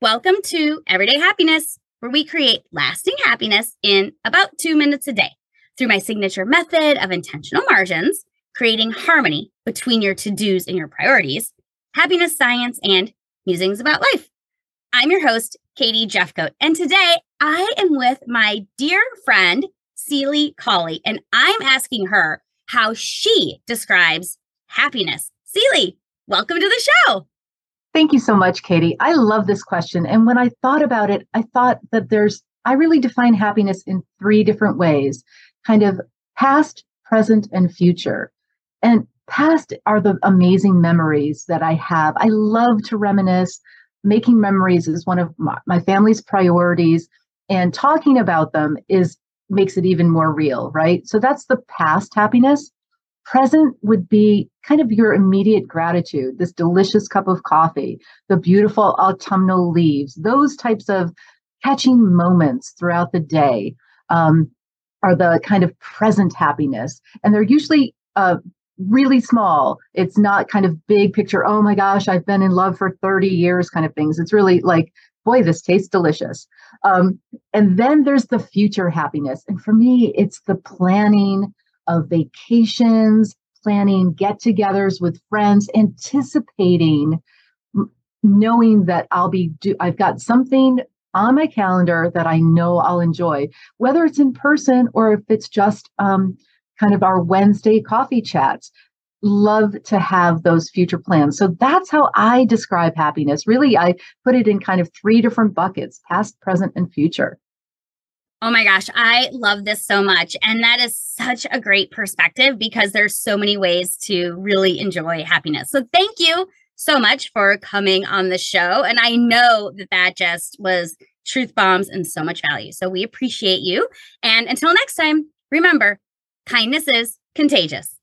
Welcome to Everyday Happiness, where we create lasting happiness in about two minutes a day through my signature method of intentional margins, creating harmony between your to dos and your priorities, happiness science, and musings about life. I'm your host, Katie Jefcoat, and today I am with my dear friend, C.Lee Cawley, and I'm asking her how she describes happiness. C.Lee, welcome to the show. Thank you so much, Katie. I love this question. And when I thought about it, I thought that there's, I really define happiness in three different ways kind of past, present, and future. And past are the amazing memories that I have. I love to reminisce. Making memories is one of my, my family's priorities, and talking about them is makes it even more real, right? So that's the past happiness. Present would be kind of your immediate gratitude, this delicious cup of coffee, the beautiful autumnal leaves, those types of catching moments throughout the day um, are the kind of present happiness. And they're usually uh, really small. It's not kind of big picture, oh my gosh, I've been in love for 30 years kind of things. It's really like, boy, this tastes delicious. Um, and then there's the future happiness. And for me, it's the planning of vacations, planning get togethers with friends, anticipating knowing that I'll be do I've got something on my calendar that I know I'll enjoy, whether it's in person or if it's just um, kind of our Wednesday coffee chats. Love to have those future plans. So that's how I describe happiness. Really, I put it in kind of three different buckets past, present, and future. Oh my gosh, I love this so much. And that is such a great perspective because there's so many ways to really enjoy happiness. So thank you so much for coming on the show. And I know that that just was truth bombs and so much value. So we appreciate you. And until next time, remember, kindness is contagious.